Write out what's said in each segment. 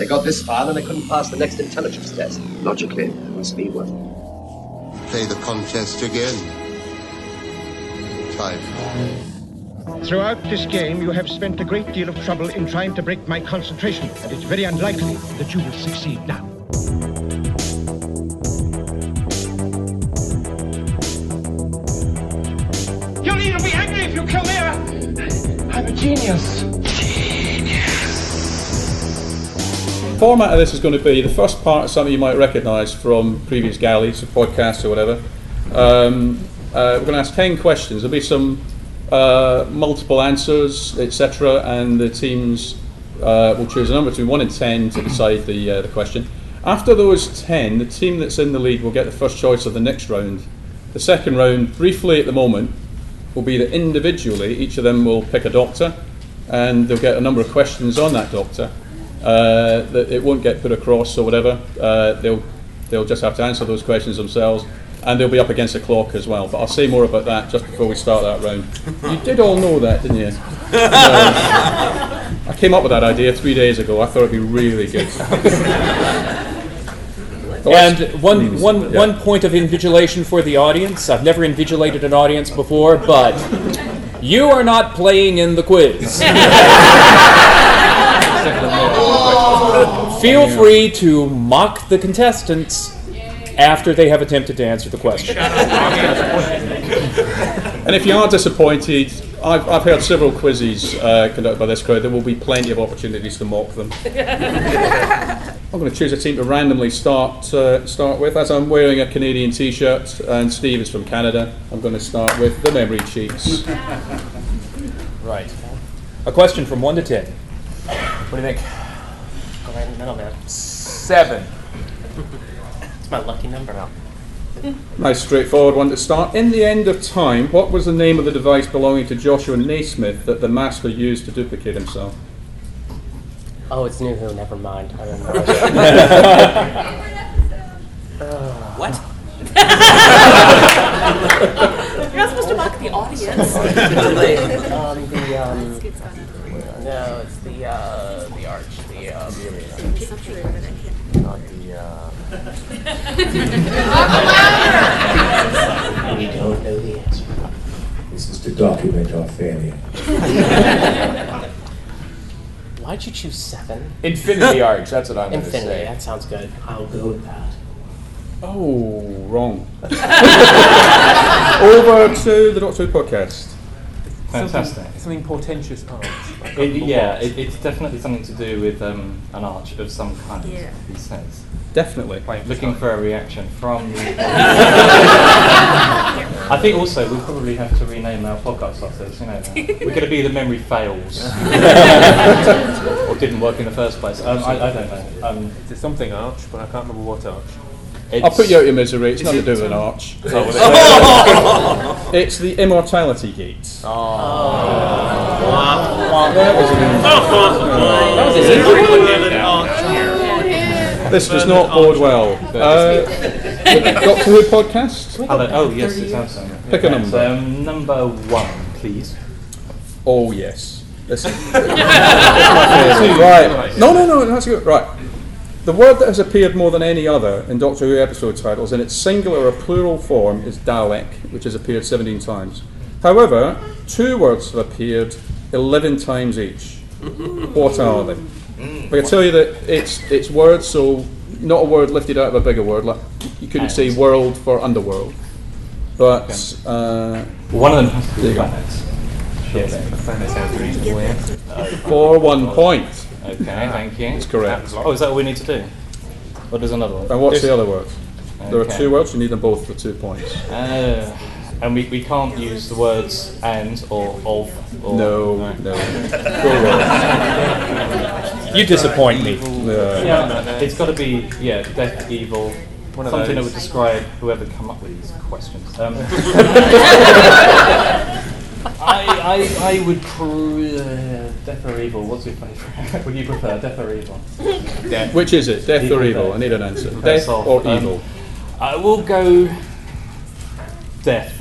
They got this far and they couldn't pass the next intelligence test. Logically, there must be one. Play the contest again. Time. Throughout this game, you have spent a great deal of trouble in trying to break my concentration, and it's very unlikely that you will succeed now. You'll even be angry if you kill me. I'm a genius. Format of this is going to be the first part is something you might recognise from previous galleys or podcasts or whatever. Um, uh, we're going to ask 10 questions. There'll be some uh, multiple answers, etc., and the teams uh, will choose a number between 1 and 10 to decide the, uh, the question. After those 10, the team that's in the lead will get the first choice of the next round. The second round, briefly at the moment, will be that individually each of them will pick a doctor and they'll get a number of questions on that doctor uh, that it won't get put across or whatever. Uh, they'll they'll just have to answer those questions themselves, and they'll be up against the clock as well. But I'll say more about that just before we start that round. You did all know that, didn't you? Uh, I came up with that idea three days ago. I thought it'd be really good. And one, Please, one, yeah. one point of invigilation for the audience. I've never invigilated an audience before, but you are not playing in the quiz. Feel free to mock the contestants after they have attempted to answer the question. And if you are disappointed, I've, I've heard several quizzes uh, conducted by this crowd. There will be plenty of opportunities to mock them. I'm going to choose a team to randomly start uh, start with. As I'm wearing a Canadian T-shirt and Steve is from Canada, I'm going to start with the memory cheats. Right. A question from 1 to 10. What do you think? Go right in the middle, man. Seven. It's my lucky number now. Nice straightforward one to start. In the end of time, what was the name of the device belonging to Joshua Naismith that the master used to duplicate himself? Oh, it's New Who. Never mind. I don't know. What? You're not supposed to mock the audience. um, the um, no, it's the uh, the arch. The um, not the uh. we don't know the answer. This is to document our failure. Why'd you choose seven? Infinity Arch, that's what I'm going to Infinity. say. That sounds good. I'll go with that. Oh, wrong. Over to the Doctor Who podcast. Fantastic. Something, something portentous arch. I can't It, yeah, it, it's definitely something to do with um, an arch of some kind, Yeah. he says. Definitely. Looking for a reaction from. I think also we'll probably have to rename our podcast after this. You know, we're going to be the memory fails, or didn't work in the first place. Um, I, I don't know. Um, It's something arch, but I can't remember what arch. I'll put you out your misery. It's nothing to do with an arch. Oh, It's the immortality gate. This does not bode well. Uh, Doctor Who podcast? hello. Oh yes, it sounds so. Pick a number. So, um, number one, please. Oh yes. Listen. right. No, no, no. That's good. Right. The word that has appeared more than any other in Doctor Who episode titles in its singular or plural form is Dalek, which has appeared 17 times. However, two words have appeared 11 times each. What are they? I can tell you that it's it's words, so not a word lifted out of a bigger word. Like you couldn't say world for underworld, but uh, One of them has to There be you go. planets. Yes, that sounds reasonable, for one point. Okay, thank you. It's correct. Oh, is that all we need to do? Or there's another one? And what's the other word? There are two words. You need them both for two points. Uh, and we, we can't use the words and or of or No, Right. no. Go wrong. You disappoint me. Yeah. Yeah, it's got to be yeah, death, evil, One something that would describe whoever come up with these questions. Um, I, I, I would pre- uh, death or evil. What's your favourite? would you prefer death or evil? Death. Which is it? Death or evil? I need an answer. Death off. or Um, evil? I will go death.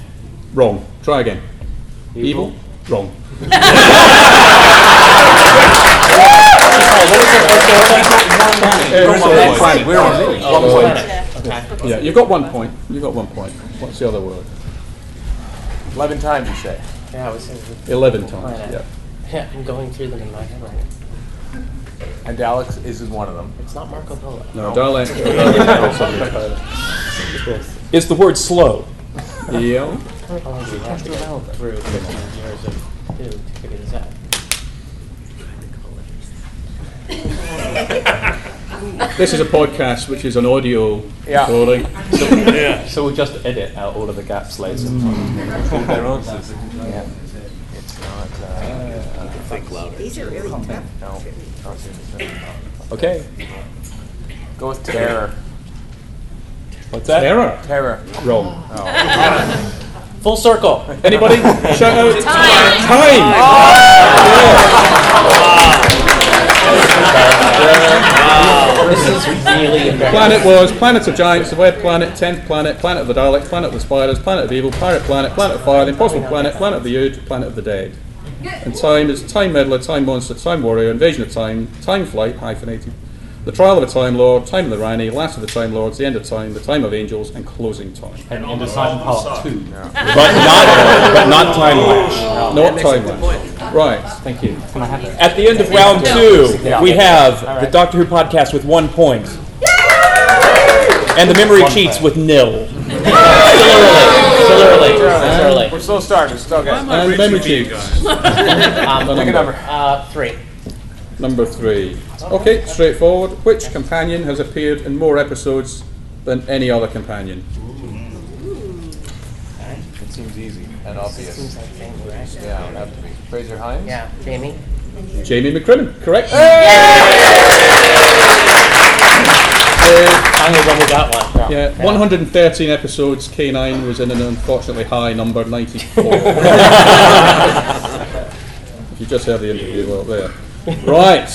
Wrong. Try again. Evil? Wrong. Yeah, so planet. We're on Mini. One planet. Okay. Yeah, you've got one point. You've got one point. What's the other word? 11 times, you say. Yeah, I was saying. Eleven times. Planet. Yeah. Yeah, I'm going through them in my head right now. And Alex is one of them. It's not Marco Polo. No, Dalek. Is the word slow? yeah. How long do we have to go through 15 years of two to figure this out? This is a podcast, which is an audio Yeah. recording. So we'll just edit out all of the gaps later. Their answers. Yeah. It's not. Uh, These are really tough. no. Okay. Go with terror. What's that? Error. Terror. Wrong. Full circle. Anybody? Shout out. Time. Time. This is really. Planet was Planet of Giants, the Web Planet, Tenth Planet, Planet of the Daleks, Planet of the Spiders, Planet of Evil, Pirate Planet, Planet of Fire, the Impossible Planet, Planet of the Ood, Planet of the Dead. And Time is Time Meddler, Time Monster, Time Warrior, Invasion of Time, Time Flight, hyphenated, The Trial of a Time Lord, Time of the Rani, Last of the Time Lords, The End of Time, The Time of Angels, and Closing Time. And on the time part two. But not, but not time lapse. Not Time Lapse. Right. Thank you. Can I have it? At the end of round two, we have the Doctor Who podcast with one point, and the memory One cheats point. with nil. Still early. Still early. We're slow starters. Still good. And memory cheats. Um, The Pick a number. uh, three. Number three. Okay, straightforward. Which companion has appeared in more episodes than any other companion? It seems easy and obvious. Seems like Jamie, right? Yeah, it would have to be. Fraser Hines? Yeah, Jamie. Jamie McCrimmon, correct? I'm the one who got one. Yeah, 113 episodes. K9 was in an unfortunately high number, 94. if you just heard the interview, well, there. Right.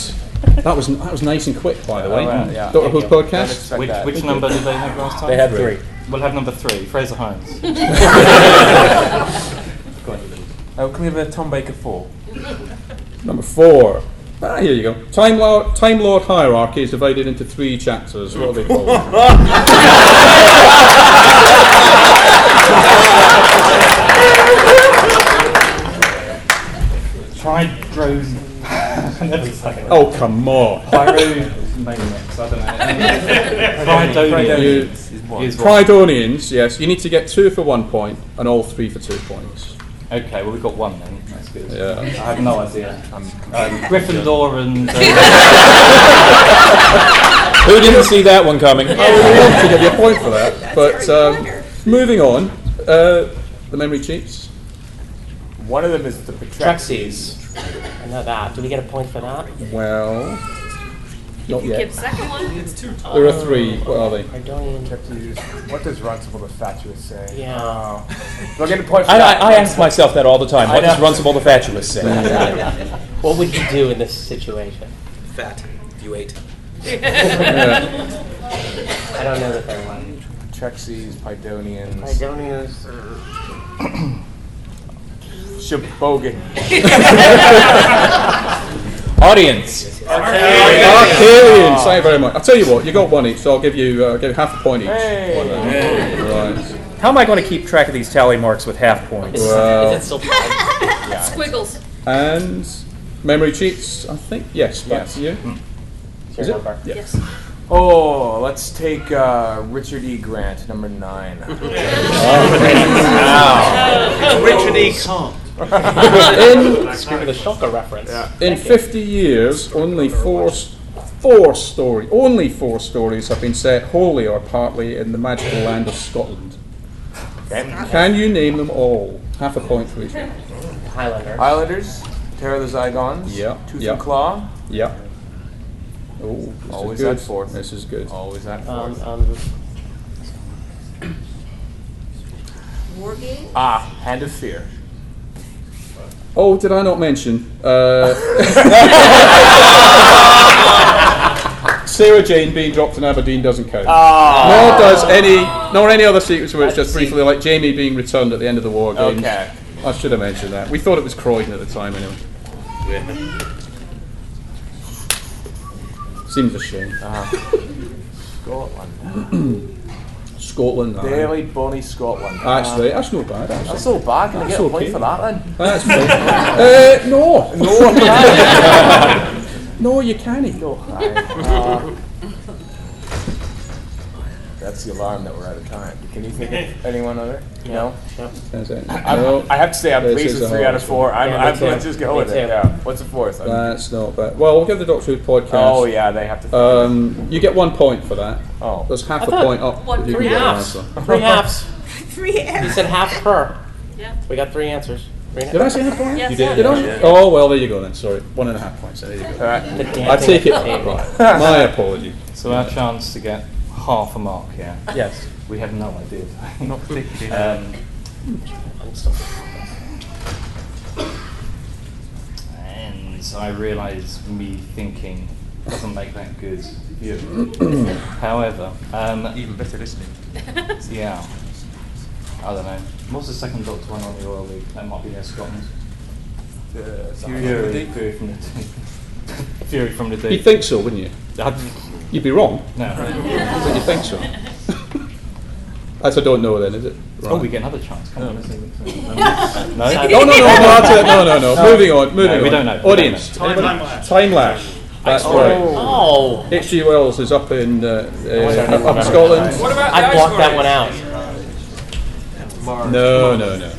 That was that was nice and quick, by the way. Oh, yeah, yeah. Doctor Who Don't podcast. expect Which, that. which number did they have last time? They had three. We'll have number three, Fraser Hines. Oh, can we have a Tom Baker 4? Number four. Ah, here you go. Time Lord, Time Lord hierarchy is divided into three chapters. What are they called? Try drone. Never say it. oh, come on. Pyromaniacs, I don't know. You, Prydonians is what? Prydonians, yes. You need to get two for one point and all three for two points. Okay, well we've got one then. That's good. Yeah. I have no idea. Um, Gryffindor and. Uh, Who didn't see that one coming? I would love to give you a point for that. But um, moving on, uh, the memory cheats. One of them is the Patrexes. Trexies. I know that. Do we get a point for that? Well, not Give yet. second one. There are three. What are they? Ardonian. What does Runcible the Fatuous say? Yeah. Oh. Do I get a point for I, that? I, I ask myself that all the time. What does know. Runcible the Fatuous say? What would you do in this situation? Fat. You ate. I don't know that very well. Patrexes, Prydonians, Ardonians. Shobogan. Audience. Arcadians. Thank you very much. I'll tell you what. You got one each, so I'll give you uh, give you half a point each. Hey. One. Right. How am I going to keep track of these tally marks with half points? Well. is it still time? Squiggles. And memory cheats. I think yes. Back to you. It's Is it? number. Yeah. Yes. Oh, let's take uh, Richard E. Grant, number nine. Richard E. Kong. In Screw the Shulker reference. in 50 years, only four s- four story only four stories have been set wholly or partly in the magical land of Scotland. Can you name them all? Half a point for each. one. Highlander. Islanders, Terror of the Zygons, Yeah, Tooth yeah. and Claw, Yeah. Oh, this Always is good. that fourth. This is good. always that Um, fourth. um, War game. ah, Hand of Fear. Oh, did I not mention? Uh, Sarah Jane being dropped in Aberdeen doesn't count. Nor does any, nor any other sequence where it's just briefly like Jamie being returned at the end of the war games. Okay. I should have mentioned that. We thought it was Croydon at the time anyway. Seems a shame. Scotland. Scotland. Daily Bonnie, Scotland. Actually, Uh, that's not bad. Actually. that's so bad. Can I That's get a okay. point for that then? That's fine. uh, no. No, No, you can't. No. Uh, that's the alarm that we're out of time. Can you think of anyone other? No. That's it. I, No. I have to say I'm This pleased is with the three out of four. I'm, Yeah, me I'm too. let's just go Me with it. too. Yeah. What's the fourth? I'm- That's not bad. Well, we'll give the Doctor Who podcast. oh yeah, they have to. Um, you get one point for that. oh. There's half I a thought point up. one if you three get an halves. answer. Three halves. Three He F's. said half per. Yeah. We got three answers. Three Did I say half point? Yes. You did. Did I? Oh well, there you go then. Sorry, one and a half points. There you go. All right. The I dancing take it. at the table. Right. My apology. So our chance to get half a mark here. Yes. We have no idea. Not particularly. Um, I'm still- and I realise me thinking doesn't make that good view. However, um, Even better listening. yeah, I don't know. What's the second Doctor one on the Royal League? That might be their Scotland. Fury, Fury from the deep. Fury from the Deep. You deep. think so, wouldn't you? You'd be wrong, No. but you think so. That's I don't know then, is it? Oh, we get another chance. Come on, let's. No. No, no, no, no, no, no, no. Moving on, moving No, we on. don't know. We don't Audience, know. anybody? Time lapse. Time lapse. That's right. Oh, H.G. Wells is up in uh, uh, don't up, up in. Scotland. What about I blocked that one out. No, no, no.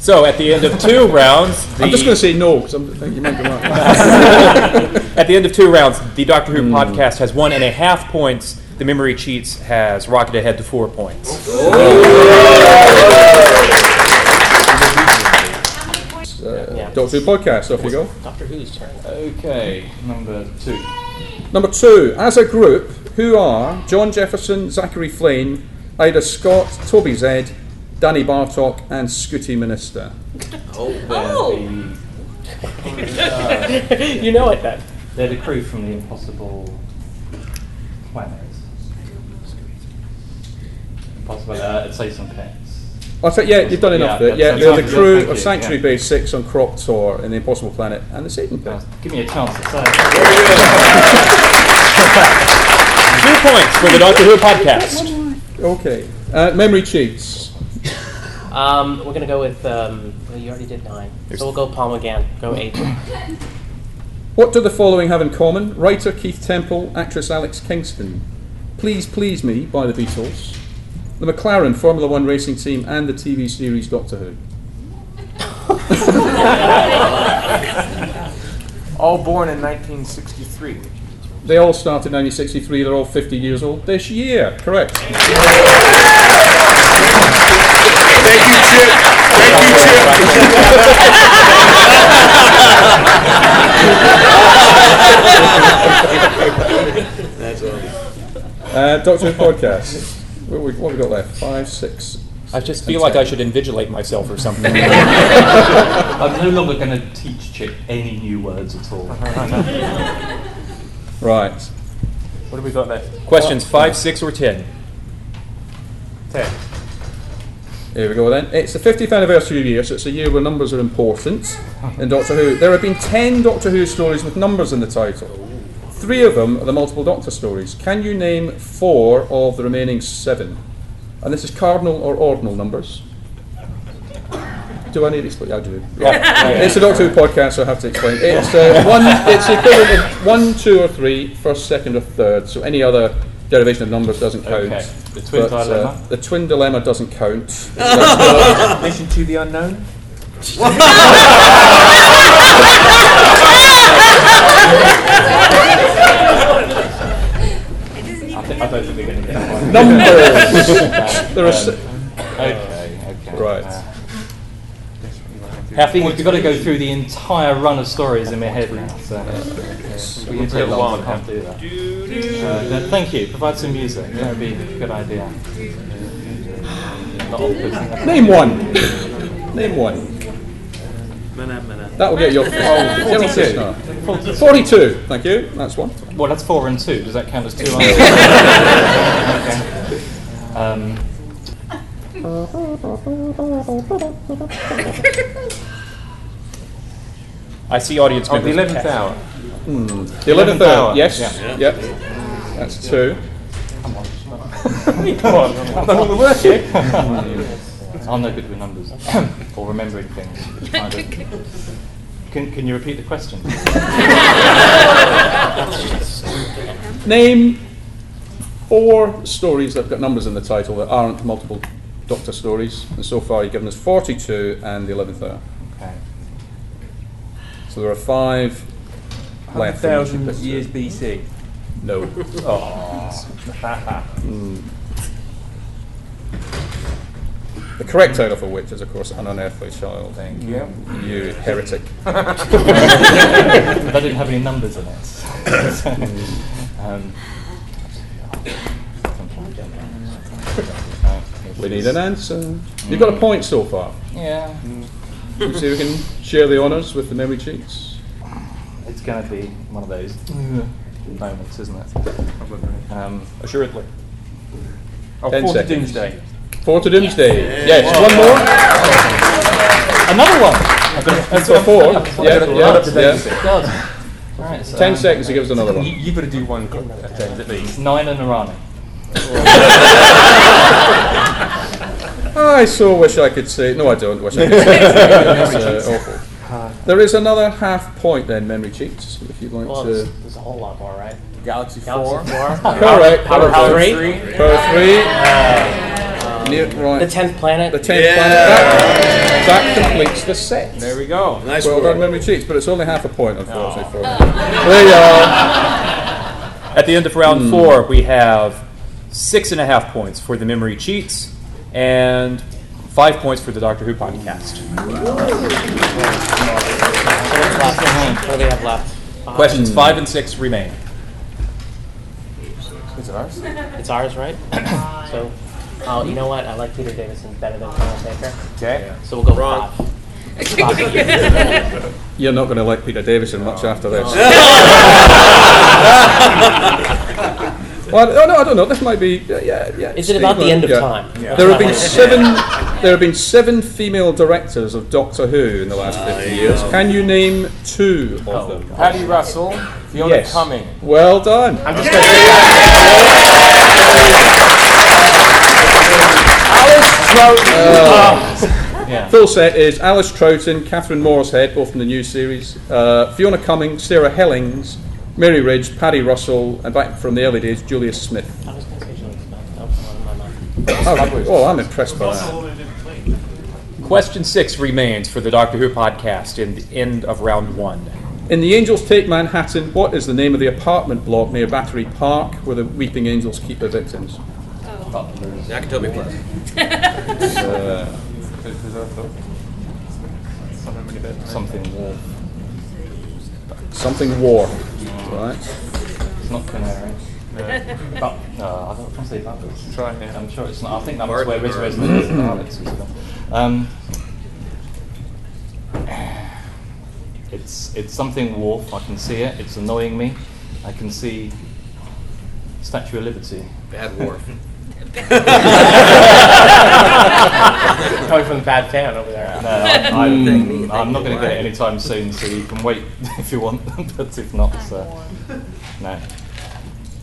So at the end of two rounds, the, I'm just going to say no because I'm you might be right. at the end of two rounds, the Doctor. Who podcast has one and a half points. The Memory Cheats has rocketed ahead to four points. Uh, Yeah. Doctor Who podcast. Off you go. Doctor Who's turn. Okay, number two. Number two, as a group, who are John Jefferson, Zachary Flynn, Ida Scott, Toby Zed, Danny Bartock, and Scooti Manista? Oh. you know it then. They're the crew from the Impossible Planet. Impossible. Uh, I'd say some pets. I think, yeah, you've done enough Yeah, of it. Yeah, that's- they're the crew of Sanctuary yeah. Base 6 on Krop Tor in the Impossible Planet and the Satan Pit. Give me a chance to say. Two points for the Doctor Who podcast. Okay. Uh, memory cheats. Um, we're gonna go with. Um, well, you already did nine, so we'll go Palm again. Go eight. What do the following have in common? Writer Keith Temple, actress Alex Kingston. Please Please Me by the Beatles. The McLaren Formula One racing team and the TV series Doctor Who. All born in 1963. They all started in 1963, they're all 50 years old this year. Correct. Thank you, Chip. Thank you, Chip. Uh, Doctor Who podcast. What, we, what have we got left? Five, six. I just feel like I should invigilate myself or something. I'm no longer going to teach Chip any new words at all. Right. What have we got left? Questions five, six, or ten. Ten. Here we go then. It's the 50th anniversary year, so it's a year where numbers are important in Doctor Who. There have been 10 Doctor Who stories with numbers in the title. Three of them are the multiple Doctor stories. Can you name four of the remaining seven? And this is cardinal or ordinal numbers. Do I need to explain? I do. Right. It's a Doctor Who podcast, so I have to explain. It's uh, one. It's equivalent of one, two, or three, first, second, or third. So any other derivation of numbers doesn't count. Okay. The twin But, uh, dilemma? the twin dilemma doesn't count. Mission to the unknown. I, don't think we're going to get that one. Numbers. there are si- Okay, okay. Right. Uh, I think we've got to go through the entire run of stories in my head now. So we take a while, I can't do that. Uh, no, thank you. Provide some music. That would be a good idea. Not all good. Name one. Name one. That will get you off the oh, get off this now. 42. Thank you. That's one. Well, that's four and two. Does that count as two? okay. Um, I see audience Oh, the 11th hour. Hmm. The eleventh hour. Yes. Yeah. Yep. That's two. Come on. Come on. I've done all the work here. I'm no good with numbers or remembering things. Kind of. Can, can you repeat the question? Name four stories that have got numbers in the title that aren't multiple Doctor stories. And so far, you've given us 42 and the 11th hour. Okay. So there are five left. that 1,000 years two. BC. No. Oh. Mm. The correct title for which is, of course, An Unearthly Child. Thank you. You heretic. that didn't have any numbers in it. um, We need an answer. You've got a point so far. Yeah. You see, we can share the honours with the memory cheats. It's going to be one of those moments, isn't it? Um, Assuredly. Oh, Ten Four to seconds. Doomsday. Four to Doomsday. Yes, one more. Another one. That's a four. Yeah, yeah, yeah. Right, so, Ten um, seconds to give us another You, one. you've got to do one co- at least. Nine and Arani. I so wish I could say. No, I don't wish I could say. It's uh, awful. There is another half point then, memory cheats, if you'd like Well, to. there's, there's a whole lot more, right? Galaxy, Galaxy 4. 4. Correct. Power, Power three. three. Power three. Near, right. The 10th planet. The tenth planet. That, that completes the set. There we go. Nice well work. done, memory cheats, but it's only half a point, unfortunately. For there you are. At the end of round four, we have six and a half points for the memory cheats and five points for the Doctor Who podcast. What do we have left? Questions five and six remain. Is it ours? It's ours, right? so, oh, you know what? I like Peter Davison better than Colin Baker. Okay. So we'll go five. Five. You're not going to like Peter Davison much after this. well, oh, no, I don't know. This might be. Yeah, yeah. yeah Is it about the end of yeah. time? Yeah. There have been seven. There have been seven female directors of Doctor Who in the last fifty years. Can you name two of them? Paddy Russell, Fiona Yes. Cumming. Well done. I'm just going to Yeah. Full set is Alice Troughton, Catherine Morshead, both from the new series, uh, Fiona Cumming, Sarah Hellings, Mary Ridge, Paddy Russell, and back from the early days, Julius Smith. I was going to say Julie Smith. That was one in my. Oh, oh, I'm impressed by that. Question six remains for the Doctor Who podcast in the end of round one. In The Angels Take Manhattan, what is the name of the apartment block near Battery Park where the Weeping Angels keep their victims? Nakatomi Plaza. Uh, Something war. Something war. Right. It's not Canary. But, no, I don't want to say Butlers. Try it. I'm sure it's not. I think that was where Riz or- is Alex. Um, it's it's something Wharf. I can see it. It's annoying me. I can see Statue of Liberty. Bad Wharf. Coming from the bad town over there. No, I, I'm, I'm not going to get it anytime soon, so you can wait if you want, but if not, so no.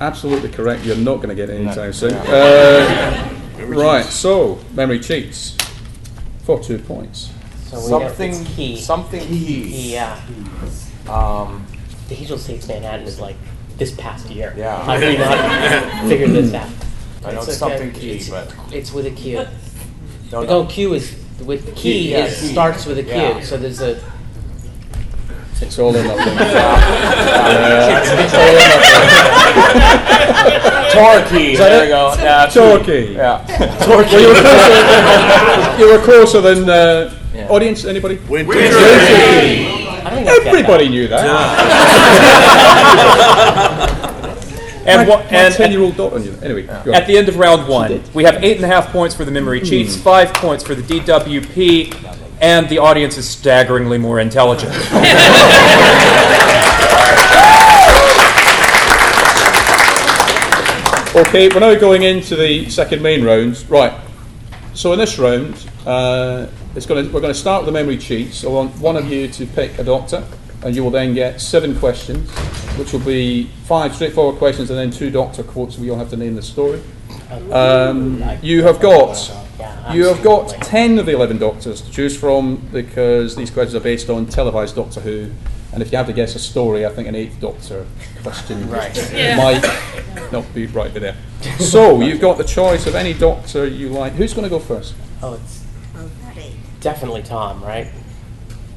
Absolutely correct. You're not going to get it anytime No. soon. Uh, right, so, memory cheats. For two points. So we Something. Have, key. Something. Key, yeah. Um, The Angels Take Manhattan is like this past year. Yeah. How do you not figure this out? I know It's it's okay. something key, It's- but It's with a Q. no, No, no. Q is with the key yeah, is key. starts with a Q. Yeah. So there's a It's all or nothing. Torquay. There we go. Yeah, Torquay. Yeah. Well, you, were closer, you were closer than uh, Yeah. audience. Anybody? Winter. I think I get Everybody knew that. And, my, one, my and ten-year-old daughter knew that. Anyway, go at on. the end of round one, we have eight and a half points for the memory cheats, five points for the DWP, and the audience is staggeringly more intelligent. Okay, we're now going into the second main round. Right. So in this round, uh, it's going to, we're going to start with the memory cheats. I want one of you to pick a doctor. And you will then get seven questions, which will be five straightforward questions and then two doctor quotes We you'll have to name the story. Um, you have got you have got ten of the eleven doctors to choose from because these questions are based on televised Doctor Who, and if you have to guess a story, I think an eighth Doctor question Right. Yeah. might not be right there. So you've got the choice of any Doctor you like. Who's going to go first? Oh, it's definitely Tom, right?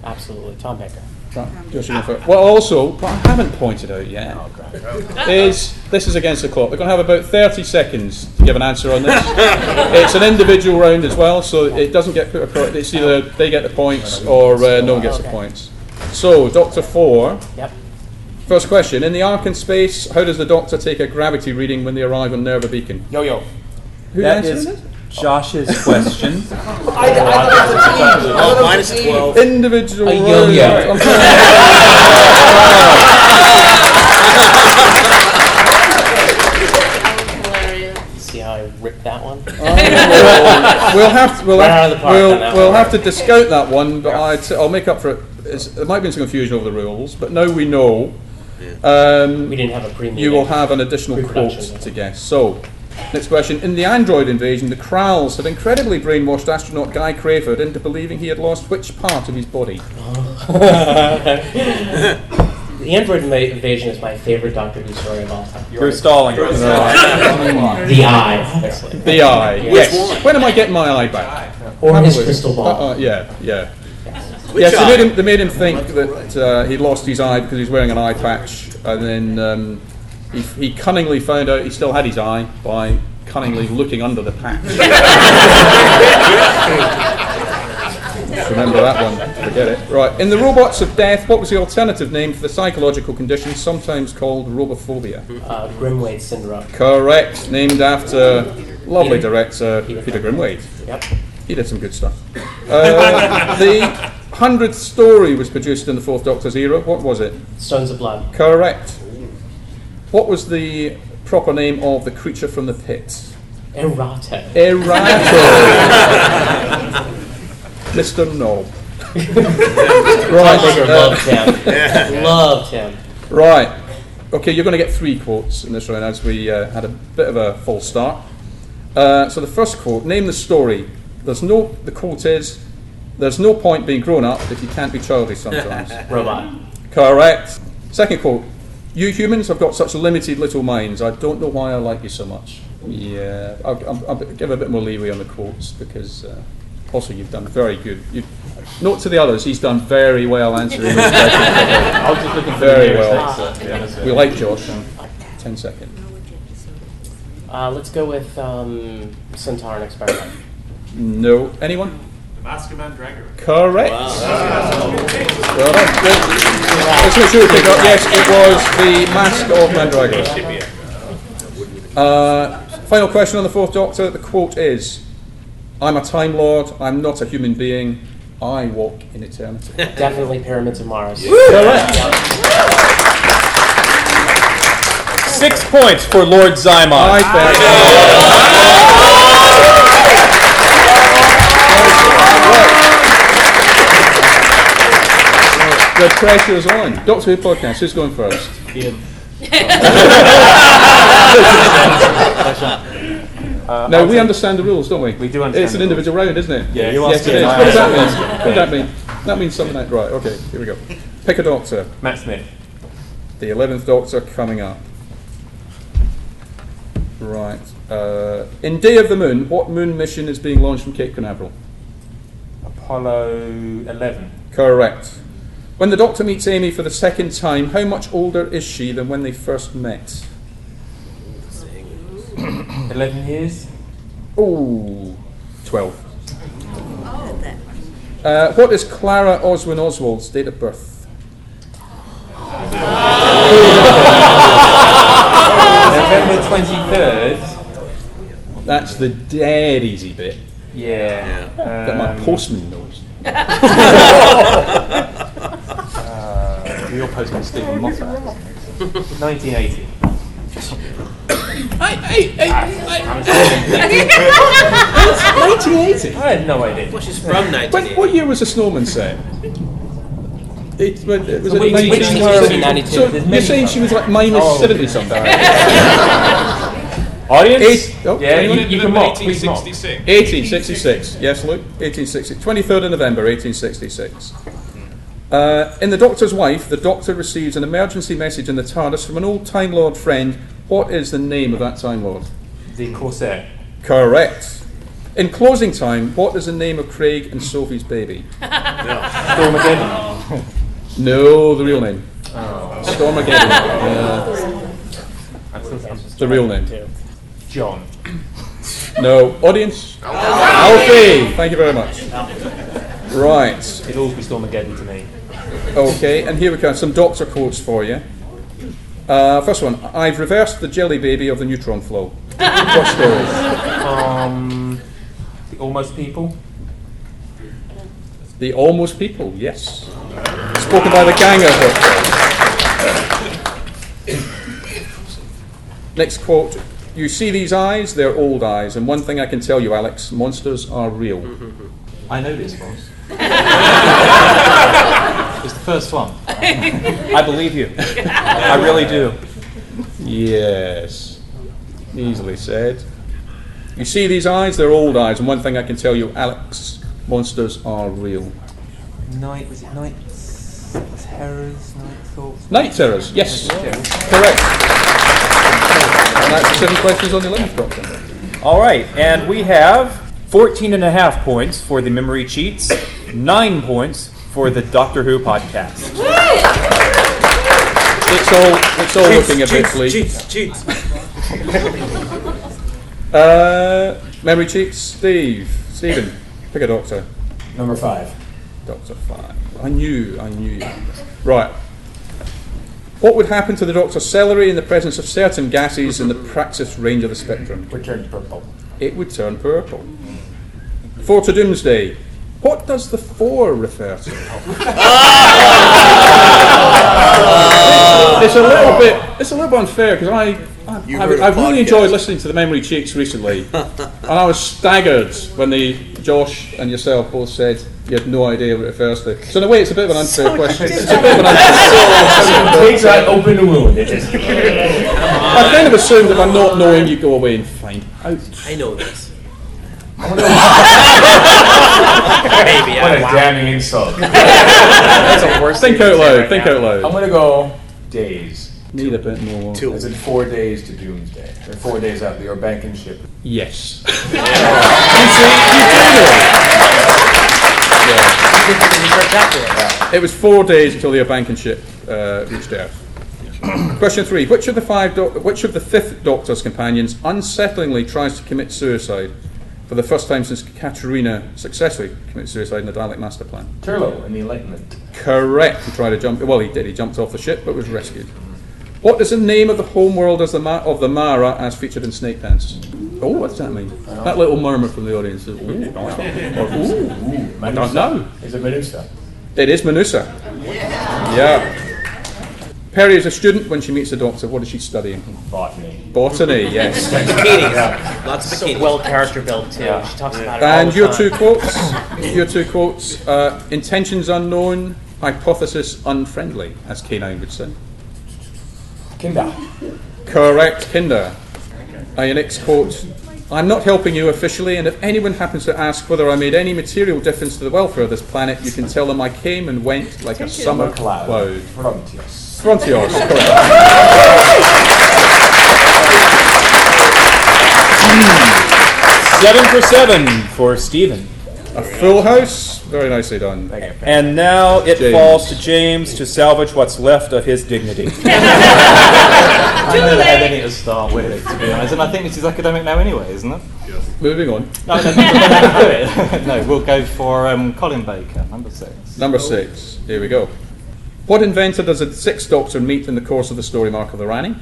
Absolutely, Tom Baker. Right, Josh, you go. Well, also, what I haven't pointed out yet is this is against the clock. We're going to have about 30 seconds to give an answer on this. it's an individual round as well, so it doesn't get put across. It's either they get the points or uh, no one gets the points. So, Doctor Four. Yep. First question: In the Ark in space, how does the Doctor take a gravity reading when they arrive on Nerva Beacon? Yo yo. Who That answered is it? Josh's question. Oh, minus 12. Individual A yo-yo. See how I ripped that one? we'll have to, we'll Right have, out of the park we'll, that we'll one. have to discount that one, but I'd, say- I'll make up for it. It's, there might be some confusion over the rules, but now we know. Um, We didn't have a pre-meeting. you will have an additional quote Pre-production. to guess. So, next question. In the android invasion, the Kraals had incredibly brainwashed astronaut Guy Crayford into believing he had lost which part of his body? The Android inva- invasion is my favorite Doctor Who story of all time. You're stalling. The Eye, obviously. The eye. Yes. When am I getting my eye back? Or his Probably. crystal ball. Uh, uh, yeah, yeah. Which yes, they made, him, they made him think that uh, he lost his eye because he was wearing an eye patch, and then um, he, he cunningly found out he still had his eye by cunningly looking under the patch. Remember that one? Forget it. Right. In the Robots of Death, what was the alternative name for the psychological condition sometimes called robophobia? Uh, Grimwade syndrome. Correct. Named after lovely director Peter Grimwade. Yep. He did some good stuff. Uh, the hundredth story was produced in the Fourth Doctor's era. What was it? Stones of Blood. Correct. What was the proper name of the creature from the pit? Errata. Erato. Mr. Knob. Right. Loved him. loved him. Right. Okay, you're going to get three quotes in this round as we uh, had a bit of a false start. Uh, so the first quote, name the story. There's no, the quote is, there's no point being grown up if you can't be childish sometimes. Robot. Correct. Second quote, you humans have got such limited little minds. I don't know why I like you so much. Yeah, I'll, I'll, I'll give a bit more leeway on the quotes because uh, also you've done very good. You, note to the others, he's done very well answering those questions. I was just looking for Very well. nearest answer, to be honest with We like Josh. Ten seconds. Uh, let's go with um, Centauran Experiment. No. Anyone? The Mask of Mandragora. Correct. Well done. Good. Let's make sure we pick up. Yes, it was the Mask of Mandragora. Uh, final question on the Fourth Doctor. The quote is I'm a Time Lord, I'm not a human being, I walk in eternity. Definitely Pyramids of Mars. Correct. Six points for Lord Zymon. The pressure is on. Doctor Who podcast, who's going first? Ian. No, we understand the rules, don't we? We do understand It's an the individual round, isn't it? Yeah, you yes, asked it me is. and I What does that mean? What does that mean? That means something like right. Okay, here we go. Pick a doctor. Matt Smith. The eleventh Doctor coming up. Right. Uh, in Day of the Moon, what moon mission is being launched from Cape Canaveral? Apollo 11. Correct. When the Doctor meets Amy for the second time, how much older is she than when they first met? 11 years. Ooh, 12. Uh, what is Clara Oswin Oswald's date of birth? November 23rd. That's the dead easy bit Yeah. that my Um, postman knows. uh, your postman Steven Moffat. 1980. Hey, hey, hey, I'm hey. 1980? I had no idea. Which is from When, 1980. what year was the snowman set? It, well, it was So it which- 19? which year are we, 92? So There's you're many saying she was like minus Oh. 70 something? Audience? Eight, oh, Yeah, anyone? you, you can mock. Please mock. 1866. Yes, Luke. 1860. 23rd of November, 1866. Uh, in The Doctor's Wife, the Doctor receives an emergency message in the TARDIS from an old Time Lord friend. What is the name of that Time Lord? The Corsair. Correct. In closing time, what is the name of Craig and Sophie's baby? Stormageddon. No, the real name. Stormageddon. Yeah. The real name. John. No. Audience? Alfie! Thank you very much. Right. It'll always be Stormageddon to me. Okay, and here we go. Some doctor quotes for you. Uh, first one. I've reversed the jelly baby of the neutron flow. what story? Um, the Almost People. The Almost People, yes. Spoken by the gang of doctors. Next quote. You see these eyes? They're old eyes. And one thing I can tell you, Alex, monsters are real. I know this one. it's the first one. I believe you. I really do. Yes. Easily said. You see these eyes? They're old eyes. And one thing I can tell you, Alex, monsters are real. Night, was it Night Terrors? Night Thoughts? Night terrors, yes. Correct. And that's seven questions on the 11th doctor. All right, and we have 14 and a half points for the memory cheats, 9 points for the Doctor Who podcast. It's all, it's all looking a bit bleak. Cheats, cheats. Uh, memory cheats, Steve. Stephen, pick a doctor. Number five. Doctor five. I knew, I knew. Right. What would happen to the doctor's celery in the presence of certain gases in the praxis range of the spectrum? It would turn purple. It would turn purple. Four to doomsday. What does the four refer to? it's a little bit. It's a little bit unfair because I. I You I've, heard a I've really enjoyed listening to the memory cheats recently, and I was staggered when the Josh and yourself both said you had no idea what it refers to. So in a way, it's a bit of an unfair question. It's a bit of an unfair. Takes that open wound. It just. I kind of assumed if I'm not knowing, you go away and find out. I know this. Maybe, What a damning insult. That's the worst Think thing to out say loud. right Think now. out loud. I'm gonna go days. Need a bit more. Two. Is it four days to doomsday? Or four days out the Urbankan ship? Yes. It was four days until the Urbankan ship uh, reached Earth. Question three: Which of the five, doc- which of the fifth Doctor's companions unsettlingly tries to commit suicide for the first time since Katerina successfully committed suicide in the Dalek Master Plan? Turlough in the Enlightenment. Correct. He tried to jump. Well, he did. He jumped off the ship, but was rescued. What is the name of the homeworld as the Ma- of the Mara as featured in Snakedance? Oh, what's that mean? That little murmur from the audience. Ooh, or, ooh, I don't know. Is it Medusa? It is Manusa. Yeah. Peri is a student when she meets the doctor. What is she studying? Botany. Botany, yes. Bikinis. Lots of So well character built too. Yeah. She talks about it And the your time. two quotes, your two quotes, uh, intentions unknown, hypothesis unfriendly, as K9 would say. Kinda. Correct, Kinda. Uh, your next quote. I'm not helping you officially, and if anyone happens to ask whether I made any material difference to the welfare of this planet, you can tell them I came and went like a summer Cloud. cloud. Frontios. Frontios, correct. Seven for seven for Stephen. A full house, very nicely done. And now it James. falls to James to salvage what's left of his dignity. I know never had any to start with, to be honest, and I think this is academic now anyway, isn't it? Moving on. No, no, no, no, do no we'll go for um, Colin Baker, number six. Number six. Here we go. What inventor does the Sixth Doctor meet in the course of the story Mark of the Rani?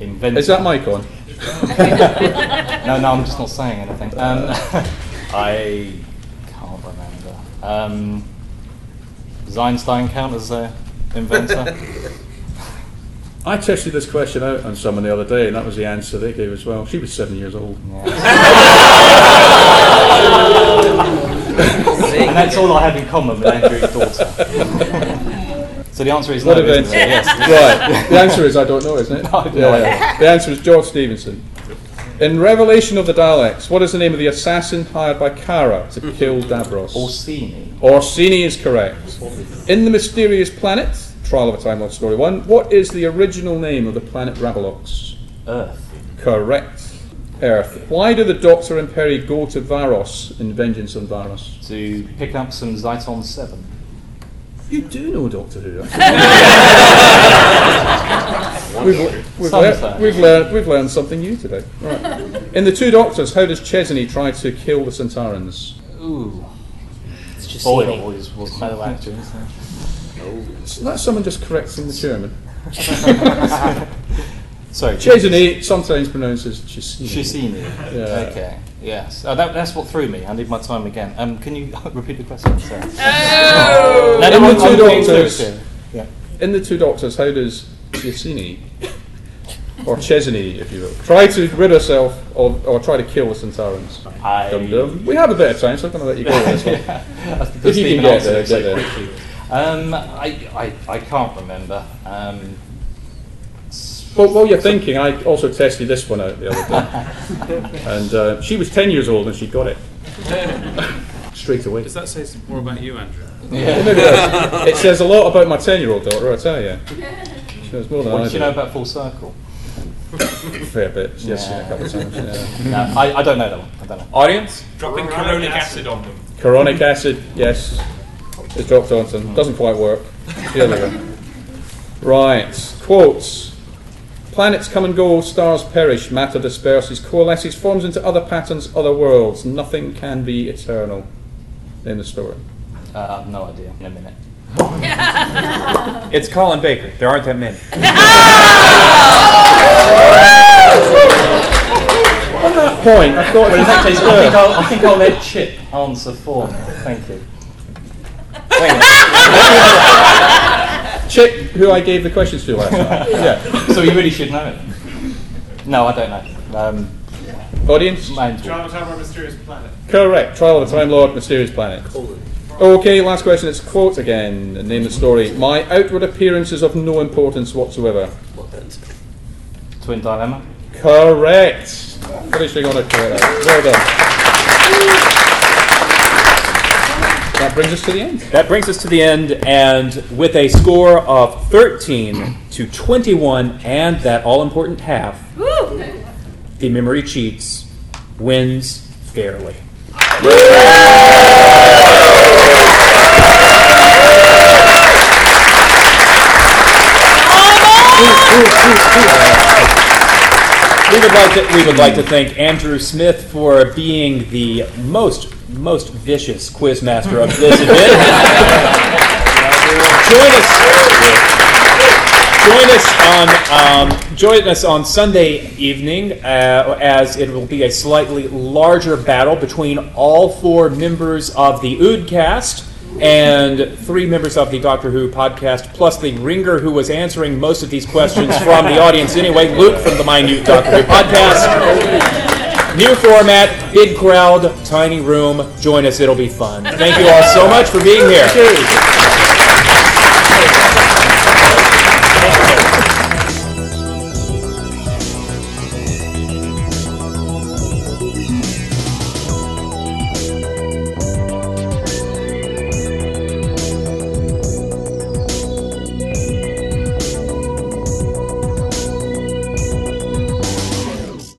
Inventor. Is that mic on? no, no, I'm just not saying anything. Um, I can't remember. Um, does Einstein count as an inventor? I tested this question out on someone the other day, and that was the answer they gave as well. She was seven years old. and that's all I have in common with Andrew's daughter. So the answer is What no. events? isn't it? Yes. right. The answer is I don't know, isn't it? I have no. The answer is George Stephenson. In Revelation of the Daleks, what is the name of the assassin hired by Kara to kill Davros? Orcini. Orcini is correct. In the Mysterious Planet, Trial of a Time Lord Story 1, what is the original name of the planet Ravolox? Earth. Correct. Earth. Why do the Doctor and Peri go to Varos in Vengeance on Varos? To pick up some Zeiton 7. You do know Doctor Who. we've, we've, Sometimes. learned, we've, learned, we've learned something new today. Right. In the Two Doctors, how does Chesney try to kill the Sontarans? Ooh. It's just Boyle Boyle. always was fellow actor, isn't Is that someone just correcting the chairman? it? Sorry. Chesney sometimes pronounces Chesney. Shishini. Yeah. Okay. Yes. Oh, that, that's what threw me. I need my time again. Um, can you repeat the question? Sorry. Oh! No, In the I'm- Two I'm Doctors, serious here. in the Two Doctors, how does Chesney, or Chesney, if you will, try to rid herself of, or try to kill the Sontarans? I. Dum dum. We have a bit of time, so I'm going to let you go with this one. That's If you Stephen can get there, it get there. Quickly. Um, I, I, I can't remember. Um, Well, while you're thinking, I also tested this one out the other day, and uh, she was 10 years old and she got it straight away. Does that say some more about you, Andrew? Well, it says a lot about my 10 year old daughter, I tell you. She knows more than what I did you know about Full Circle? Fair bit. Yes, Yeah. a couple of times. Yeah. No, I, I don't know that one. I don't know. Audience? Dropping chloronic acid on them. Chloronic acid, yes. It's dropped on some. Doesn't quite work. The other one. Right. Quotes. Planets come and go, stars perish, matter disperses, coalesces, forms into other patterns, other worlds. Nothing can be eternal. In the story. Uh, I've no idea. In a minute. It's Colin Baker. There aren't that many. On that point, I thought it was I think, I'll, I think I'll let Chip answer for me. Thank you. Chip, who I gave the questions to last night. Yeah. So you really should know it. No, I don't know. Um, Audience? mine's Trial of Time on Mysterious Planet. Correct. Trial of the Time Lord, Mysterious Planet. Okay, last question. It's quote again. Name the story. My outward appearance is of no importance whatsoever. What then? Twin Dilemma. Correct. Finishing on a correct. Well done. That brings us to the end. That brings us to the end, and with a score of 13 to 21 and that all important half, the memory cheats wins fairly. We would like to we would like to thank Andrew Smith for being the most most vicious quizmaster of this event. join us. Join us on um, join us on Sunday evening uh, as it will be a slightly larger battle between all four members of the Oodcast and three members of the Doctor Who podcast, plus the ringer who was answering most of these questions from the audience anyway, Luke from the Minute Doctor Who podcast. New format, big crowd, tiny room. Join us, it'll be fun. Thank you all so much for being here.